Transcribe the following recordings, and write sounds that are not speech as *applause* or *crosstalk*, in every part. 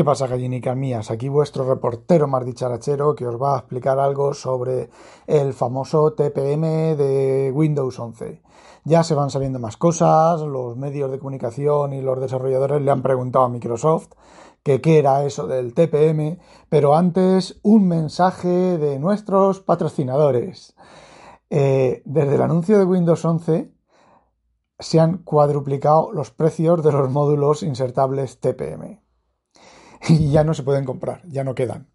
¿Qué pasa, gallinicas mías? Aquí vuestro reportero más dicharachero que os va a explicar algo sobre el famoso TPM de Windows 11. Ya se van sabiendo más cosas, los medios de comunicación y los desarrolladores le han preguntado a Microsoft qué era eso del TPM, pero antes un mensaje de nuestros patrocinadores. Eh, desde el anuncio de Windows 11 se han cuadruplicado los precios de los módulos insertables TPM *laughs* y ya no se pueden comprar, ya no quedan.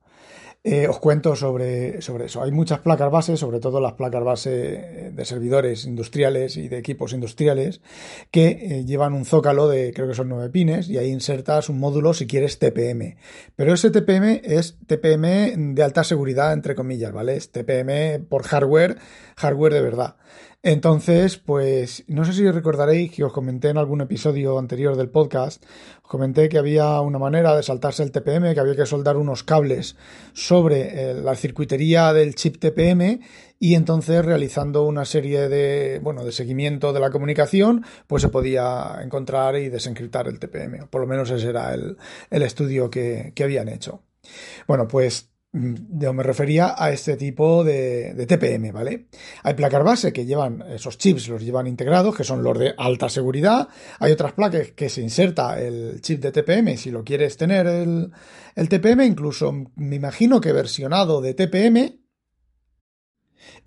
Eh, os cuento sobre, sobre, eso. Hay muchas placas base, sobre todo las placas base de servidores industriales y de equipos industriales, que eh, llevan un zócalo de creo que son nueve pines y ahí insertas un módulo si quieres TPM. Pero ese TPM es TPM de alta seguridad, entre comillas, ¿vale? Es TPM por hardware, hardware de verdad. Entonces, pues no sé si recordaréis que os comenté en algún episodio anterior del podcast, os comenté que había una manera de saltarse el TPM, que había que soldar unos cables sobre eh, la circuitería del chip TPM y entonces realizando una serie de, bueno, de seguimiento de la comunicación, pues se podía encontrar y desencriptar el TPM. Por lo menos ese era el, estudio que, que habían hecho. Bueno, pues yo me refería a este tipo de, TPM, ¿vale? Hay placas base que llevan esos chips, los llevan integrados, que son los de alta seguridad. Hay otras placas que se inserta el chip de TPM si lo quieres tener el, el TPM, incluso me imagino que versionado de TPM.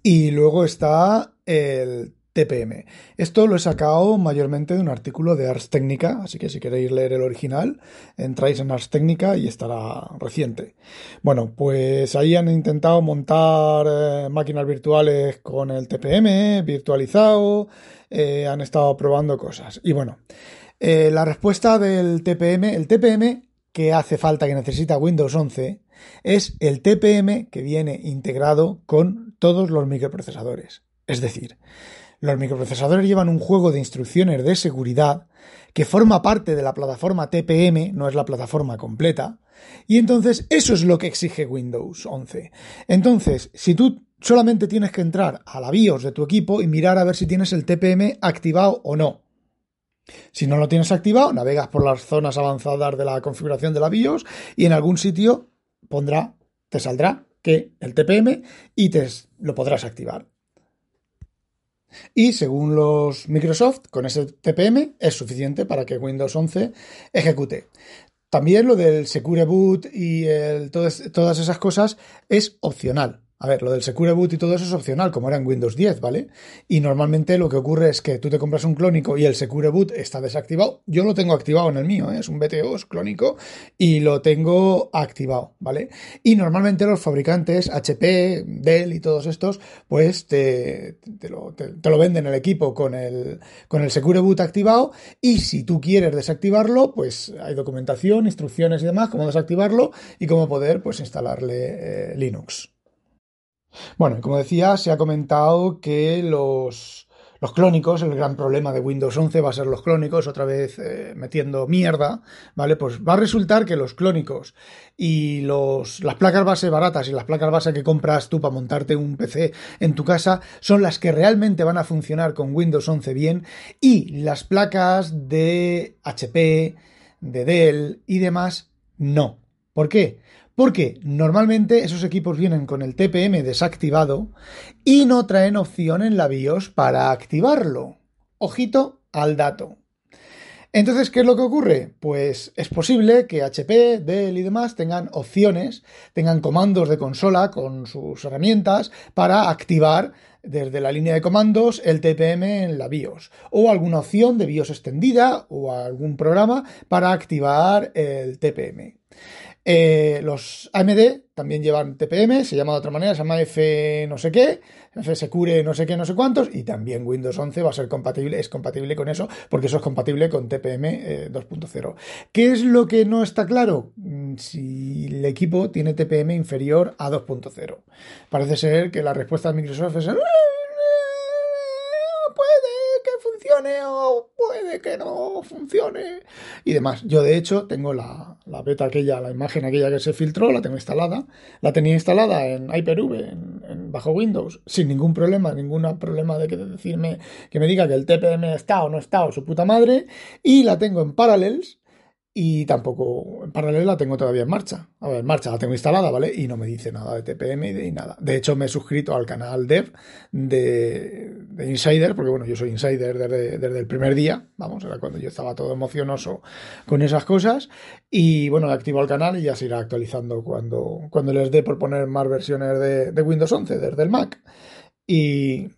Y luego está el TPM. Esto lo he sacado mayormente de un artículo de Ars Technica, así que si queréis leer el original, entráis en Ars Technica y estará reciente. Bueno, pues ahí han intentado montar eh, máquinas virtuales con el TPM virtualizado, eh, han estado probando cosas. Y bueno, eh, la respuesta del TPM, el TPM que hace falta, que necesita Windows 11, es el TPM que viene integrado con todos los microprocesadores. Es decir, los microprocesadores llevan un juego de instrucciones de seguridad que forma parte de la plataforma TPM, no es la plataforma completa, y entonces eso es lo que exige Windows 11. Entonces, si tú solamente tienes que entrar a la BIOS de tu equipo y mirar a ver si tienes el TPM activado o no. Si no lo tienes activado, navegas por las zonas avanzadas de la configuración de la BIOS y en algún sitio pondrá, te saldrá que el TPM y te lo podrás activar. Y según los Microsoft, con ese TPM es suficiente para que Windows 11 ejecute. También lo del Secure Boot y todas esas cosas es opcional. A ver, lo del Secure Boot y todo eso es opcional, como era en Windows 10, ¿vale? Y normalmente lo que ocurre es que tú te compras un clónico y el Secure Boot está desactivado. Yo lo tengo activado en el mío, ¿eh? es un BTO, es clónico, y lo tengo activado, ¿vale? Y normalmente los fabricantes, HP, Dell y todos estos, pues te, lo, te, lo, venden el equipo con el, con el Secure Boot activado. Y si tú quieres desactivarlo, pues hay documentación, instrucciones y demás, cómo desactivarlo y cómo poder pues instalarle eh, Linux. Bueno, como decía, se ha comentado que los, los clónicos, el gran problema de Windows 11 va a ser los clónicos, otra vez eh, metiendo mierda, ¿vale? Pues va a resultar que los clónicos y los, las placas base baratas y las placas base que compras tú para montarte un PC en tu casa son las que realmente van a funcionar con Windows 11 bien y las placas de HP, de Dell y demás no. ¿Por qué? Porque normalmente esos equipos vienen con el TPM desactivado y no traen opción en la BIOS para activarlo. Ojito al dato. Entonces, ¿qué es lo que ocurre? Pues es posible que HP, Dell y demás tengan opciones, tengan comandos de consola con sus herramientas para activar desde la línea de comandos el TPM en la BIOS o alguna opción de BIOS extendida o algún programa para activar el TPM. Eh, los AMD también llevan TPM, se llama de otra manera, se llama F no sé qué, F Secure no sé qué, no sé cuántos, y también Windows 11 va a ser compatible, es compatible con eso, porque eso es compatible con TPM 2.0. Eh, ¿Qué es lo que no está claro? Mm, si el equipo tiene TPM inferior a 2.0. Parece ser que la respuesta de Microsoft es puede que no funcione. Y demás. Yo de hecho tengo la, beta aquella, la imagen aquella que se filtró, la tengo instalada, la tenía instalada en Hyper-V, en, bajo Windows, sin ningún problema, ningún problema de que decirme que me diga que el TPM está o no está o su puta madre. Y la tengo en Parallels y tampoco en paralelo la tengo todavía en marcha. A ver, en marcha la tengo instalada, ¿vale? Y no me dice nada de TPM y de nada. De hecho, me he suscrito al canal dev de, Insider, porque bueno, yo soy Insider desde, el primer día, vamos, era cuando yo estaba todo emocionoso con esas cosas. Y bueno, he activado el canal y ya se irá actualizando cuando, cuando les dé por poner más versiones de, de Windows 11 desde el Mac. Y,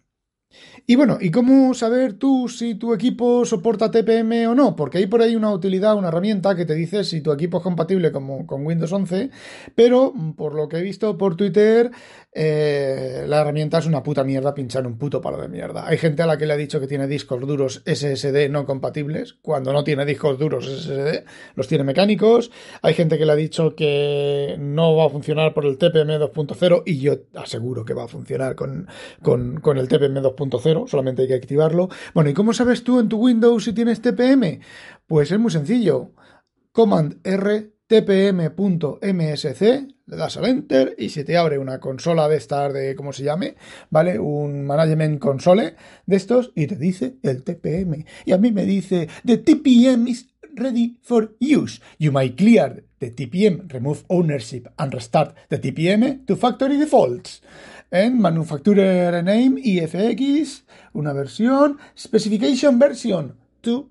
y bueno, ¿y cómo saber tú si tu equipo soporta TPM o no? Porque hay por ahí una utilidad, una herramienta que te dice si tu equipo es compatible con, con Windows 11, pero mm, por lo que he visto por Twitter, eh, la herramienta es una puta mierda pinchar un puto palo de mierda. Hay gente a la que le ha dicho que tiene discos duros SSD no compatibles, cuando no tiene discos duros SSD, los tiene mecánicos. Hay gente que le ha dicho que no va a funcionar por el TPM 2.0 y yo aseguro que va a funcionar con, con, con el TPM 2.0, solamente hay que activarlo. Bueno, ¿y cómo sabes tú en tu Windows si tienes TPM? Pues es muy sencillo. Command R tpm.msc, le das al enter y se te abre una consola de estas de, ¿cómo se llame? ¿Vale? Un management console de estos y te dice el TPM. Y a mí me dice, the TPM is ready for use. You might clear the TPM, remove ownership and restart the TPM to factory defaults. En manufacturer name IFX, una versión, specification version 2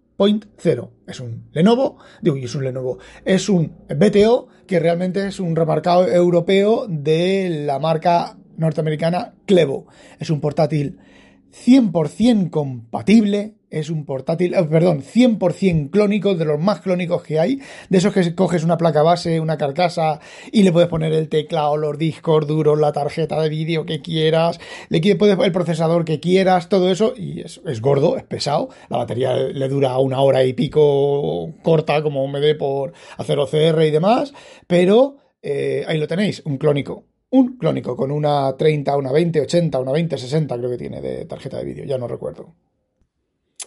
0. Es un Lenovo, digo, es un Lenovo, es un BTO que realmente es un remarcado europeo de la marca norteamericana Clevo. Es un portátil 100% compatible es un portátil, eh, perdón, 100% clónico, de los más clónicos que hay, de esos que coges una placa base, una carcasa y le puedes poner el teclado, los discos duros, la tarjeta de vídeo que quieras, le puedes el procesador que quieras, todo eso, y es, es, gordo, es pesado, la batería le dura una hora y pico corta, como me dé por hacer OCR y demás, pero eh, ahí lo tenéis, un clónico. Un clónico con una 30, una 20, 80, una 20, 60 creo que tiene de tarjeta de vídeo, ya no recuerdo.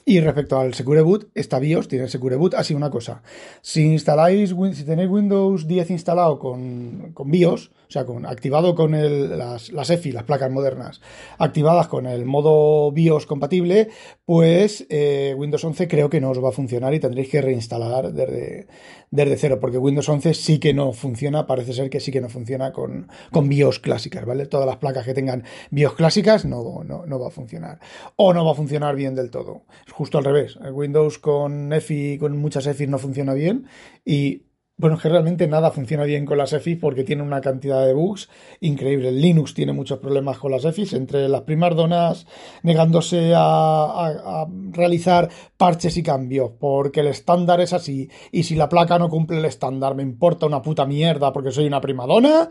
Y respecto al Secure Boot, esta BIOS tiene Secure Boot así una cosa. Si instaláis, si tenéis Windows 10 instalado con, con BIOS, sea, con, activado con las EFI, las placas modernas, activadas con el modo BIOS compatible, pues eh, Windows 11 creo que no os va a funcionar y tendréis que reinstalar desde, desde cero, porque Windows 11 sí que no funciona, parece ser que sí que no funciona con, con BIOS clásicas, ¿vale? Todas las placas que tengan BIOS clásicas no, no, no va a funcionar. O no va a funcionar bien del todo. Es justo al revés. Windows con EFI, con muchas EFI no funciona bien y bueno, es que realmente nada funciona bien con las EFIs porque tiene una cantidad de bugs increíble. Linux tiene muchos problemas con las EFIs, entre las primas donas negándose a, realizar parches y cambios, porque el estándar es así, y si la placa no cumple el estándar, me importa una puta mierda porque soy una primadona,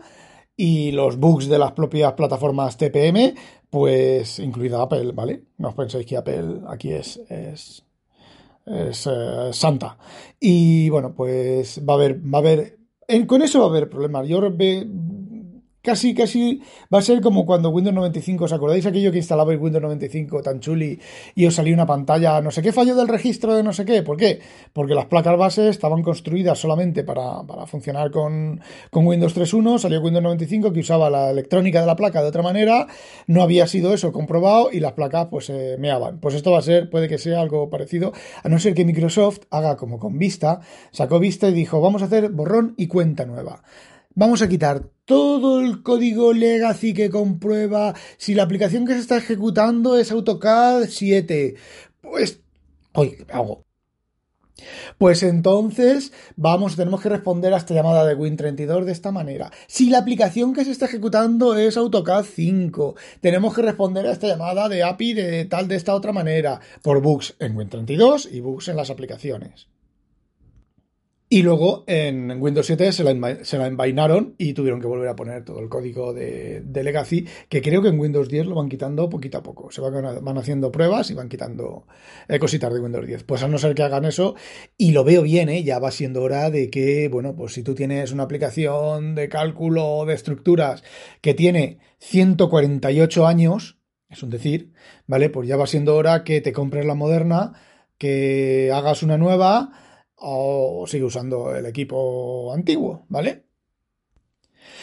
y los bugs de las propias plataformas TPM, pues incluida Apple, ¿vale? No os penséis que Apple aquí es, es es eh, santa. Y bueno, pues va a haber, va a haber, con eso va a haber problemas. Yo ve, Casi, casi va a ser como cuando Windows 95, ¿os acordáis aquello que instalabais Windows 95 tan chuli y os salía una pantalla, no sé qué fallo del registro de no sé qué? ¿Por qué? Porque las placas base estaban construidas solamente para, funcionar con, con Windows 3.1, salió Windows 95 que usaba la electrónica de la placa de otra manera, no había sido eso comprobado y las placas pues se meaban. Pues esto va a ser, puede que sea algo parecido, a no ser que Microsoft haga como con Vista, sacó Vista y dijo, vamos a hacer borrón y cuenta nueva. Vamos a quitar todo el código legacy que comprueba si la aplicación que se está ejecutando es AutoCAD 7. Pues, oye, hago? Pues entonces vamos, tenemos que responder a esta llamada de Win32 de esta manera. Si la aplicación que se está ejecutando es AutoCAD 5, tenemos que responder a esta llamada de API de tal de esta otra manera, por bugs en Win32 y bugs en las aplicaciones. Y luego en Windows 7 se la, se la, envainaron y tuvieron que volver a poner todo el código de, Legacy, que creo que en Windows 10 lo van quitando poquito a poco. Se van, van haciendo pruebas y van quitando eh, cositas de Windows 10. Pues a no ser que hagan eso, y lo veo bien, ¿eh? ya va siendo hora de que, bueno, pues si tú tienes una aplicación de cálculo de estructuras que tiene 148 años, es un decir, ¿vale? Pues ya va siendo hora que te compres la moderna, que hagas una nueva o sigue usando el equipo antiguo, ¿vale?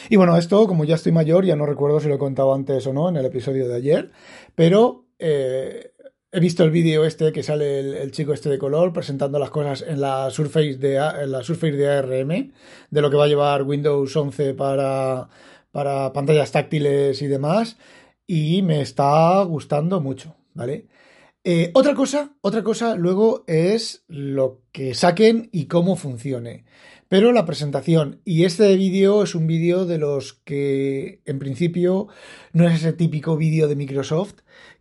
Y bueno, esto, como ya estoy mayor, ya no recuerdo si lo he contado antes o no en el episodio de ayer, pero eh, he visto el vídeo este que sale el, chico este de color presentando las cosas en la Surface de, en la Surface de ARM, de lo que va a llevar Windows 11 para, para pantallas táctiles y demás, y me está gustando mucho, ¿vale? Eh, otra cosa, otra cosa luego es lo que saquen y cómo funcione. Pero la presentación y este vídeo es un vídeo de los que en principio no es ese típico vídeo de Microsoft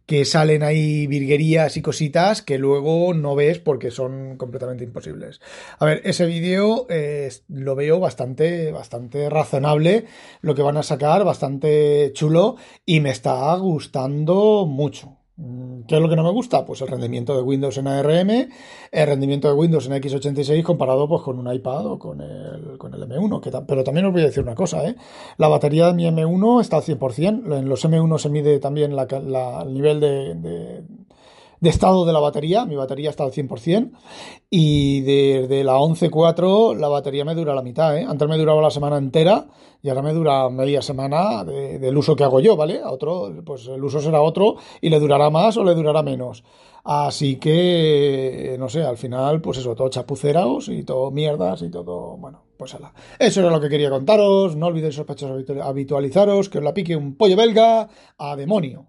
que salen ahí virguerías y cositas que luego no ves porque son completamente imposibles. A ver, ese vídeo eh, lo veo bastante, bastante razonable, lo que van a sacar, bastante chulo y me está gustando mucho. Mm, ¿Qué es lo que no me gusta? Pues el rendimiento de Windows en ARM, el rendimiento de Windows en x86 comparado pues, con un iPad o con el, con el M1. Que pero también os voy a decir una cosa, ¿eh? La batería de mi M1 está al 100%. En los M1 se mide también el nivel de estado de la batería. Mi batería está al 100%. Y desde la 11.4 la batería me dura la mitad. ¿eh? Antes me duraba la semana entera y ahora me dura media semana del uso que hago yo, ¿vale? A otro, pues el uso será otro y le durará más o le durará menos. Así que, no sé, al final, pues eso, todo chapuceros y todo mierdas y todo, bueno, pues ala. Eso era lo que quería contaros. No olvidéis sospechosos habitualizaros, que os la pique un pollo belga a demonio.